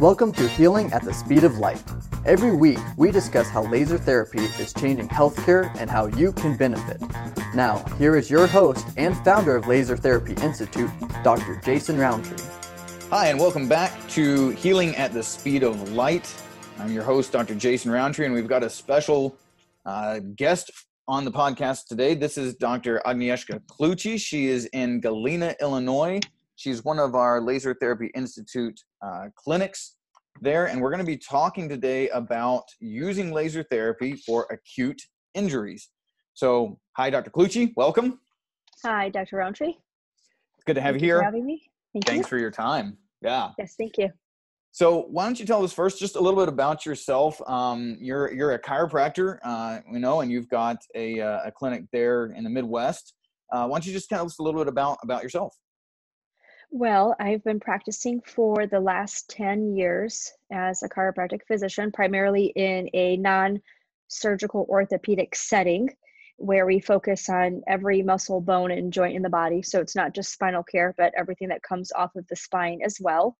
Welcome to Healing at the Speed of Light. Every week, we discuss how laser therapy is changing healthcare and how you can benefit. Now, here is your host and founder of Laser Therapy Institute, Dr. Jason Roundtree. Hi, and welcome back to Healing at the Speed of Light. I'm your host, Dr. Jason Roundtree, and we've got a special uh, guest on the podcast today. This is Dr. Agnieszka Kluchi. She is in Galena, Illinois. She's one of our Laser Therapy Institute uh, clinics there, and we're going to be talking today about using laser therapy for acute injuries. So, hi, Dr. Kluchi. Welcome. Hi, Dr. Roundtree. It's good to have Thank you here. for having me. Thank Thanks you. for your time. Yeah. Yes, thank you. So why don't you tell us first just a little bit about yourself? Um, you're you're a chiropractor, uh, we know, and you've got a, uh, a clinic there in the Midwest. Uh, why don't you just tell us a little bit about about yourself? Well, I've been practicing for the last 10 years as a chiropractic physician, primarily in a non surgical orthopedic setting where we focus on every muscle, bone, and joint in the body. So it's not just spinal care, but everything that comes off of the spine as well.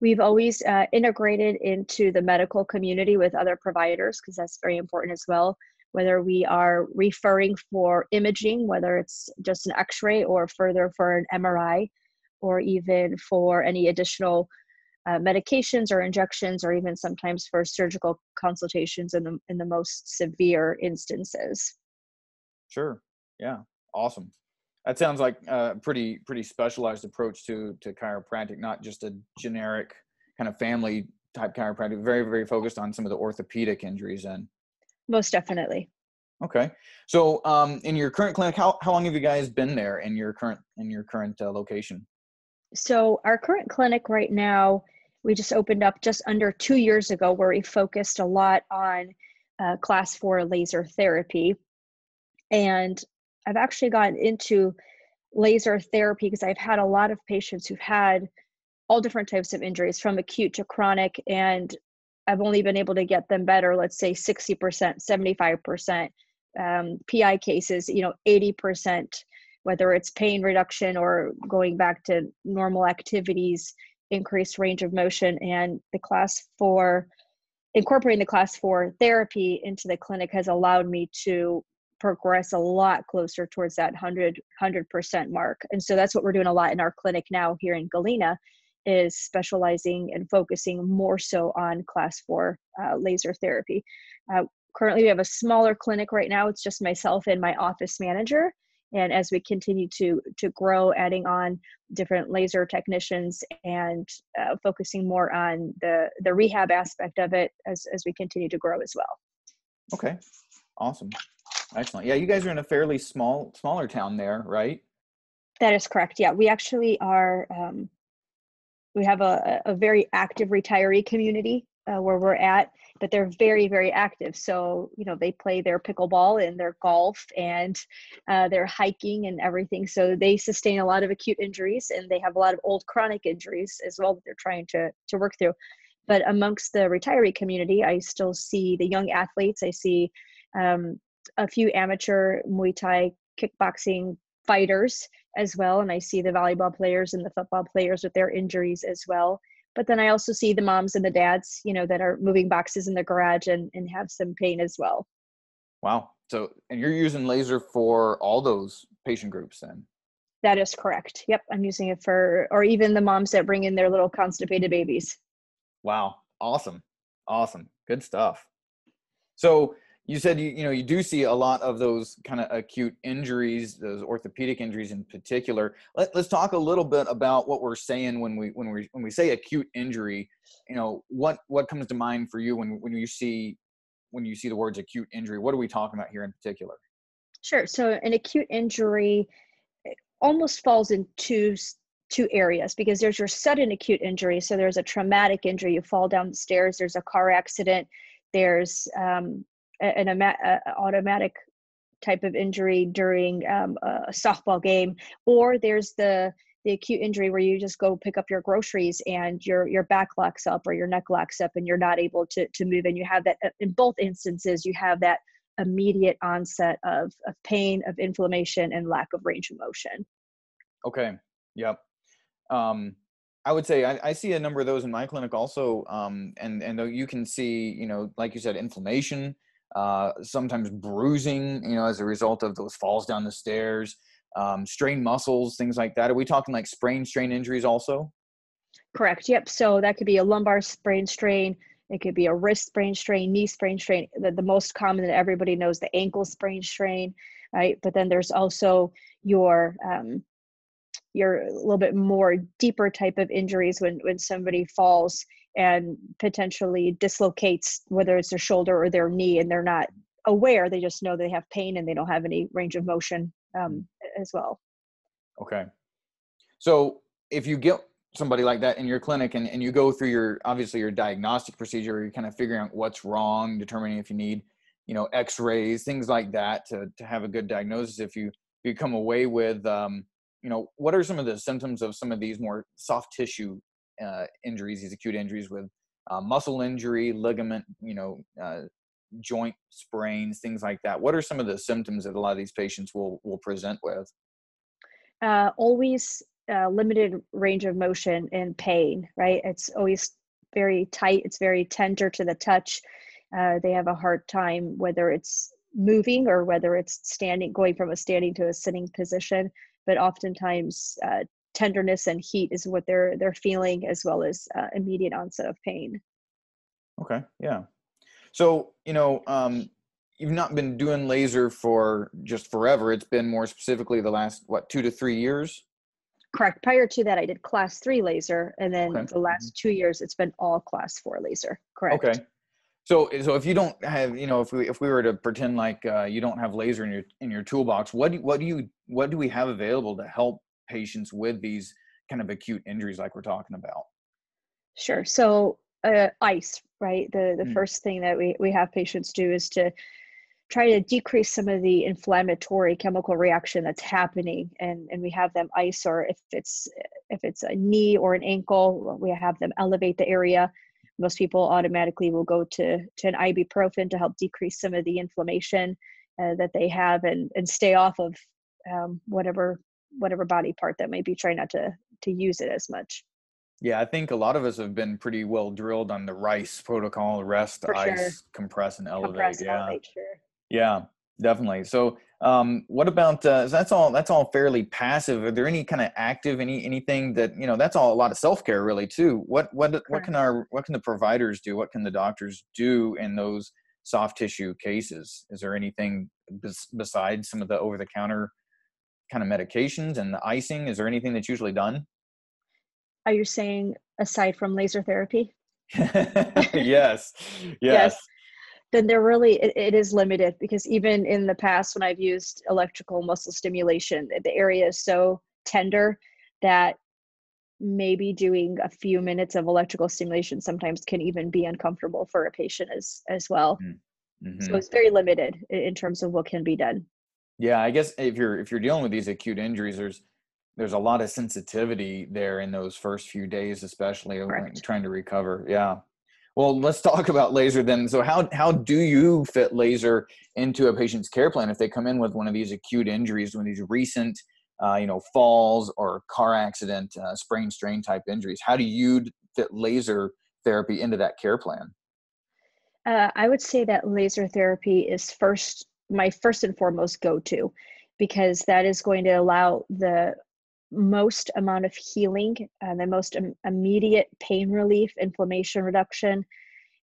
We've always uh, integrated into the medical community with other providers because that's very important as well. Whether we are referring for imaging, whether it's just an x ray or further for an MRI, or even for any additional uh, medications or injections, or even sometimes for surgical consultations in the, in the most severe instances. Sure. Yeah. Awesome. That sounds like a pretty pretty specialized approach to to chiropractic, not just a generic kind of family type chiropractic. Very very focused on some of the orthopedic injuries. And Most definitely. okay, so um, in your current clinic, how how long have you guys been there in your current in your current uh, location? So, our current clinic right now, we just opened up just under two years ago, where we focused a lot on uh, class four laser therapy. And I've actually gotten into laser therapy because I've had a lot of patients who've had all different types of injuries from acute to chronic, and I've only been able to get them better, let's say 60%, 75%. Um, PI cases, you know, 80% whether it's pain reduction or going back to normal activities, increased range of motion, and the class four, incorporating the class four therapy into the clinic has allowed me to progress a lot closer towards that 100 100% mark and so that's what we're doing a lot in our clinic now here in galena is specializing and focusing more so on class four uh, laser therapy. Uh, currently we have a smaller clinic right now. It's just myself and my office manager. And as we continue to to grow adding on different laser technicians and uh, focusing more on the the rehab aspect of it as as we continue to grow as well. Okay, awesome, excellent. Yeah, you guys are in a fairly small smaller town there, right? that is correct. Yeah we actually are um, we have a, a very active retiree community uh, where we're at but they're very very active. So you know they play their pickleball and their golf and uh, their hiking and everything. So they sustain a lot of acute injuries and they have a lot of old chronic injuries as well that they're trying to to work through. But amongst the retiree community i still see the young athletes. I see um, a few amateur muay thai kickboxing fighters as well and i see the volleyball players and the football players with their injuries as well but then i also see the moms and the dads you know that are moving boxes in the garage and, and have some pain as well Wow. So, and you're using laser for all those patient groups then? that is correct yep i'm using it for or even the moms that bring in their little constipated babies Wow. Awesome. Awesome. Good stuff. So you said you you know you do see a lot of those kind of acute injuries, those orthopedic injuries in particular. Let, let's talk a little bit about what we're saying when we when we when we say acute injury. You know what what comes to mind for you when when you see when you see the words acute injury? What are we talking about here in particular? Sure. So an acute injury eh, almost falls in two two areas because there's your sudden acute injury. So there's a traumatic injury. You fall down the stairs. There's a car accident. There's um, an automatic type of injury during um, a softball game, or there's the the acute injury where you just go pick up your groceries and your your back locks up or your neck locks up and you're not able to to move and you have that uh, in both instances you have that immediate onset of, of pain of inflammation and lack of range of motion Okay. Yep. Um, I would say I, I, see a number of those in my clinic also, um, and and though you can see, you know, like you said, inflammation, uh, sometimes bruising, you know, as a result of those falls down the stairs, um, strained muscles, things like that. Are we talking like sprain, strain injuries also? Correct. Yep. So that could be a lumbar sprain, strain. It could be a wrist sprain, strain, knee sprain, strain. The, the most common that everybody knows, the ankle sprain, strain, right? But then there's also your um, your a little bit more deeper type of injuries when when somebody falls and potentially dislocates whether it's their shoulder or their knee and they're not aware they just know they have pain and they don't have any range of motion um, as well. Okay. So if you get somebody like that in your clinic and, and you go through your obviously your diagnostic procedure you're kind of figuring out what's wrong determining if you need you know x-rays things like that to, to have a good diagnosis. If you if you come away with um, you know what are some of the symptoms of some of these more soft tissue uh, injuries these acute injuries with uh, muscle injury ligament you know uh, joint sprains things like that what are some of the symptoms that a lot of these patients will will present with uh, always uh, limited range of motion and pain, right? It's always very tight, it's very tender to the touch. They have a hard time whether it's moving or whether it's standing, going from a standing to a sitting position. But oftentimes, uh, tenderness and heat is what they're they're feeling, as well as uh, immediate onset of pain. Okay, yeah. So you know, um, you've not been doing laser for just forever. It's been more specifically the last what two to three years. Correct. Prior to that, I did class three laser, and then okay. the last two years, it's been all class four laser. Correct. Okay. So, so if you don't have, you know, if we if we were to pretend like uh, you don't have laser in your in your toolbox, what do what do you what do we have available to help patients with these kind of acute injuries like we're talking about? Sure. So, uh, ice, right? The the mm. first thing that we we have patients do is to try to decrease some of the inflammatory chemical reaction that's happening and and we have them ice or if it's if it's a knee or an ankle we have them elevate the area most people automatically will go to to an ibuprofen to help decrease some of the inflammation uh, that they have and and stay off of um, whatever whatever body part that might be trying not to to use it as much yeah, I think a lot of us have been pretty well drilled on the RICE protocol, rest, For ice, sure. compress, and elevate. Compress, yeah. Elevate, sure. Yeah, definitely. So, um, what about uh, that's all? That's all fairly passive. Are there any kind of active, any anything that you know? That's all a lot of self care, really, too. What what Correct. what can our what can the providers do? What can the doctors do in those soft tissue cases? Is there anything bes- besides some of the over the counter kind of medications and the icing? Is there anything that's usually done? Are you saying aside from laser therapy? yes. yes. yes then they're really it, it is limited because even in the past when i've used electrical muscle stimulation the area is so tender that maybe doing a few minutes of electrical stimulation sometimes can even be uncomfortable for a patient as as well mm-hmm. so it's very limited in terms of what can be done yeah i guess if you're if you're dealing with these acute injuries there's there's a lot of sensitivity there in those first few days especially when trying to recover yeah well, let's talk about laser then. So, how how do you fit laser into a patient's care plan if they come in with one of these acute injuries, one of these recent, uh, you know, falls or car accident, uh, sprain strain type injuries? How do you fit laser therapy into that care plan? Uh, I would say that laser therapy is first my first and foremost go to because that is going to allow the most amount of healing and the most Im- immediate pain relief, inflammation reduction,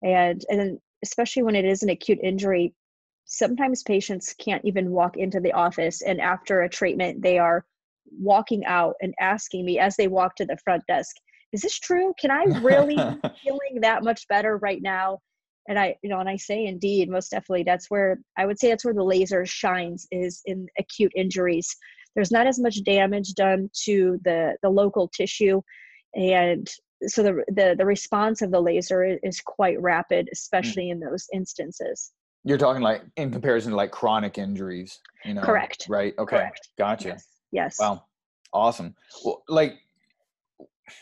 and and then especially when it is an acute injury, sometimes patients can't even walk into the office, and after a treatment, they are walking out and asking me as they walk to the front desk, "Is this true? Can I really feeling that much better right now?" And I, you know, and I say, indeed, most definitely, that's where I would say that's where the laser shines is in acute injuries. There's not as much damage done to the the local tissue and so the the, the response of the laser is quite rapid hmm. especially mm. in those instances. You're talking like in comparison to like chronic injuries you know? Correct. Right? Okay. Correct. gotcha. Yes. yes. Wow. Awesome. Well like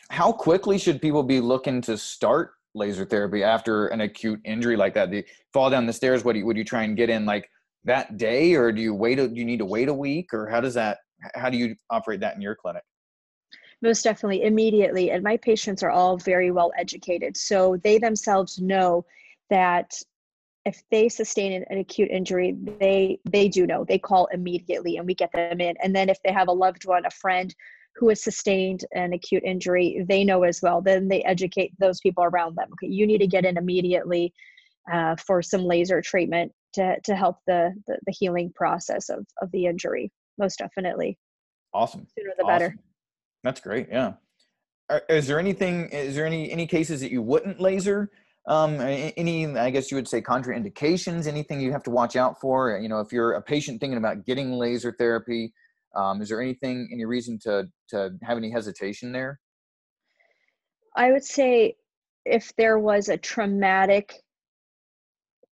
how quickly should people be looking to start laser therapy after an acute injury like that? You fall down the stairs? What do you, would you try and get in like that day or do you wait do you need to wait a week or how does that how do you operate that in your clinic most definitely immediately and my patients are all very well educated so they themselves know that if they sustain an, acute injury they they do know they call immediately and we get them in and then if they have a loved one a friend who has sustained an acute injury they know as well. Then they educate those people around them. Okay you need to get in immediately uh, for some laser treatment to, to help the, the, the healing process of, of the injury most definitely. Awesome. Sooner the awesome. better that's great yeah. Is there anything is there any any cases that you wouldn't laser? Um, any, I guess you would say contraindications, anything you have to watch out for? You know, if you're a patient thinking about getting laser therapy, um, is there anything, any reason to, to have any hesitation there? I would say if there was a traumatic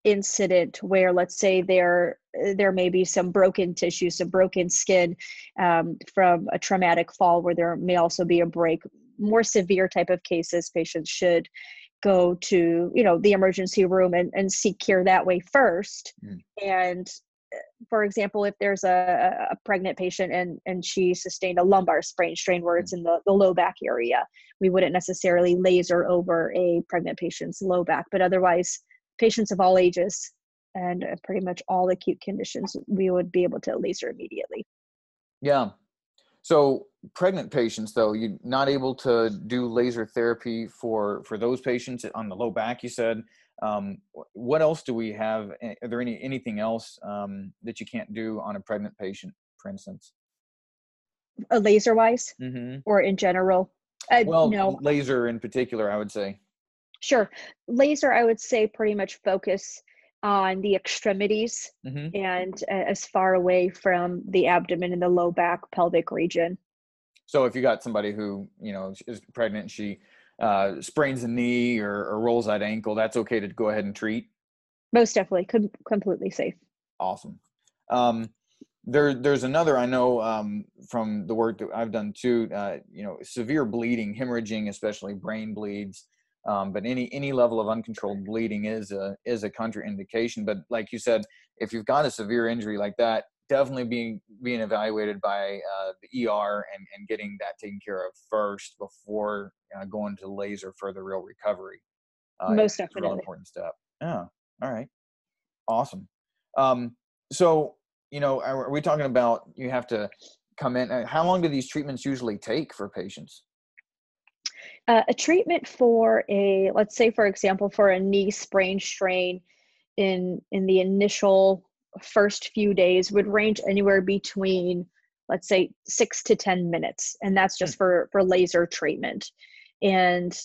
incident where let's say there there may be some broken tissue some broken skin um, from a traumatic fall where there may also be a break more severe type of cases patients should go to you know the emergency room and, and seek care that way first mm. and for example if there's a, a pregnant patient and and she sustained a lumbar sprain strain where it's mm. in the, the low back area we wouldn't necessarily laser over a pregnant patient's low back but otherwise patients of all ages and uh, pretty much all acute conditions we would be able to laser immediately yeah so pregnant patients, though, you're not able to do laser therapy for for those patients on the low back. You said. Um, what else do we have? Are there any anything else um, that you can't do on a pregnant patient, for instance? A laser wise, mm-hmm. or in general? Uh, well, no. laser in particular, I would say. Sure, laser. I would say pretty much focus on the extremities mm-hmm. and uh, as far away from the abdomen and the low back pelvic region. So if you got somebody who, you know, is pregnant, she uh, sprains a knee or, or, rolls that ankle, that's okay to go ahead and treat? Most definitely, Com- completely safe. Awesome. Um, there, there's another I know um, from the work that I've done too. Uh, you know, severe bleeding, hemorrhaging, especially brain bleeds. Um, but any any level of uncontrolled bleeding is a is a contraindication. But like you said, if you've got a severe injury like that, definitely being being evaluated by uh, the ER and, and getting that taken care of first before uh, going to laser for the real recovery. Uh, Most definitely, real important step. Yeah. All right. Awesome. Um, so you know, are we talking about you have to come in? Uh, how long do these treatments usually take for patients? Uh, a treatment for a, let's say, for example, for a knee sprain strain in in the initial first few days would range anywhere between, let's say, six to ten minutes, and that's just hmm. for for laser treatment. And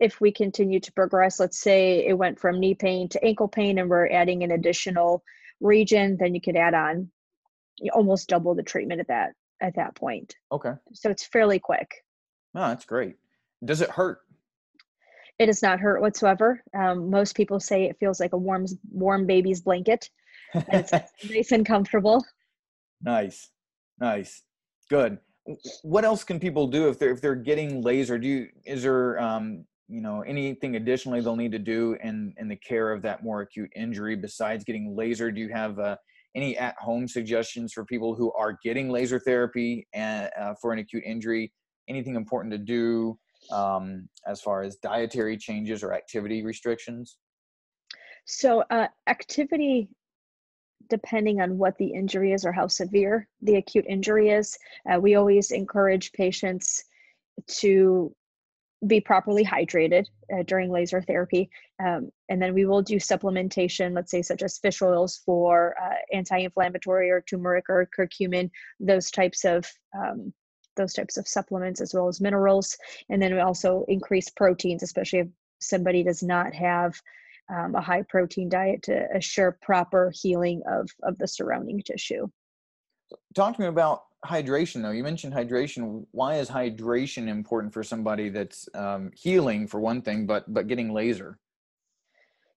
if we continue to progress, let's say it went from knee pain to ankle pain, and we're adding an additional region, then you could add on you almost double the treatment at that at that point. Okay. So it's fairly quick. Oh, that's great. Does it hurt? It does not hurt whatsoever. Um, most people say it feels like a warm, warm baby's blanket. it's nice and comfortable. Nice, nice, good. What else can people do if they're if they're getting laser? Do you is there um, you know anything additionally they'll need to do in in the care of that more acute injury besides getting laser? Do you have uh, any at home suggestions for people who are getting laser therapy and uh, for an acute injury? anything important to do um, as far as dietary changes or activity restrictions? So, uh, activity, depending on what the injury is or how severe the acute injury is, uh, we always encourage patients to be properly hydrated uh, during laser therapy. Um, and then we will do supplementation, let's say, such as fish oils for uh, anti inflammatory or turmeric or curcumin, those types of um, those types of supplements as well as minerals. And then we also increase proteins, especially if somebody does not have um, a high protein diet to assure proper healing of, of the surrounding tissue. Talk to me about hydration though. You mentioned hydration. Why is hydration important for somebody that's um, healing for one thing, but but getting laser?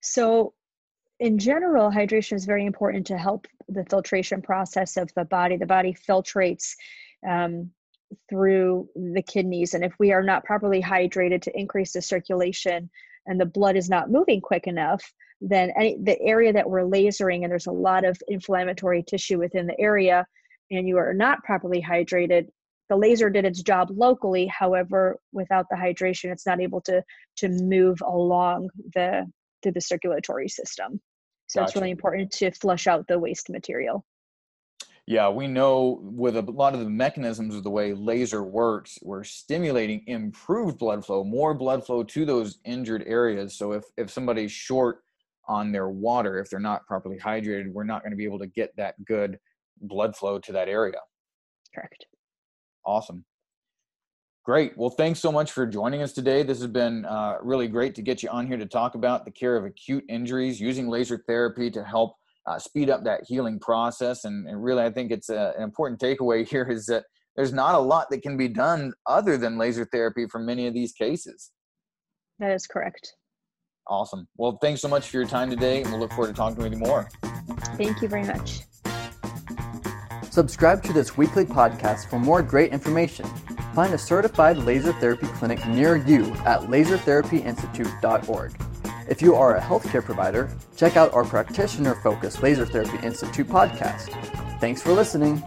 So in general, hydration is very important to help the filtration process of the body. The body filtrates um, through the kidneys. And if we are not properly hydrated to increase the circulation and the blood is not moving quick enough, then any, the area that we're lasering, and there's a lot of inflammatory tissue within the area, and you are not properly hydrated, the laser did its job locally. However without the hydration it's not able to to move along the through the circulatory system. So gotcha. it's really important to flush out the waste material yeah we know with a lot of the mechanisms of the way laser works we're stimulating improved blood flow more blood flow to those injured areas. So if if somebody's short on their water if they're not properly hydrated we're not going to be able to get that good blood flow to that area. Correct. Awesome. Great. Well thanks so much for joining us today. This has been uh, really great to get you on here to talk about the care of acute injuries using laser therapy to help uh, speed up that healing process and, and really i think it's a, an important takeaway here is that there's not a lot that can be done other than laser therapy for many of these cases that is correct Awesome. Well, thanks so much for your time today, and we'll look forward to talking with you more. Thank you very much. Subscribe to this weekly podcast for more great information. Find a certified laser therapy clinic near you at lasertherapyinstitute.org. If you are a healthcare provider, check out our practitioner focused Laser Therapy Institute podcast. Thanks for listening.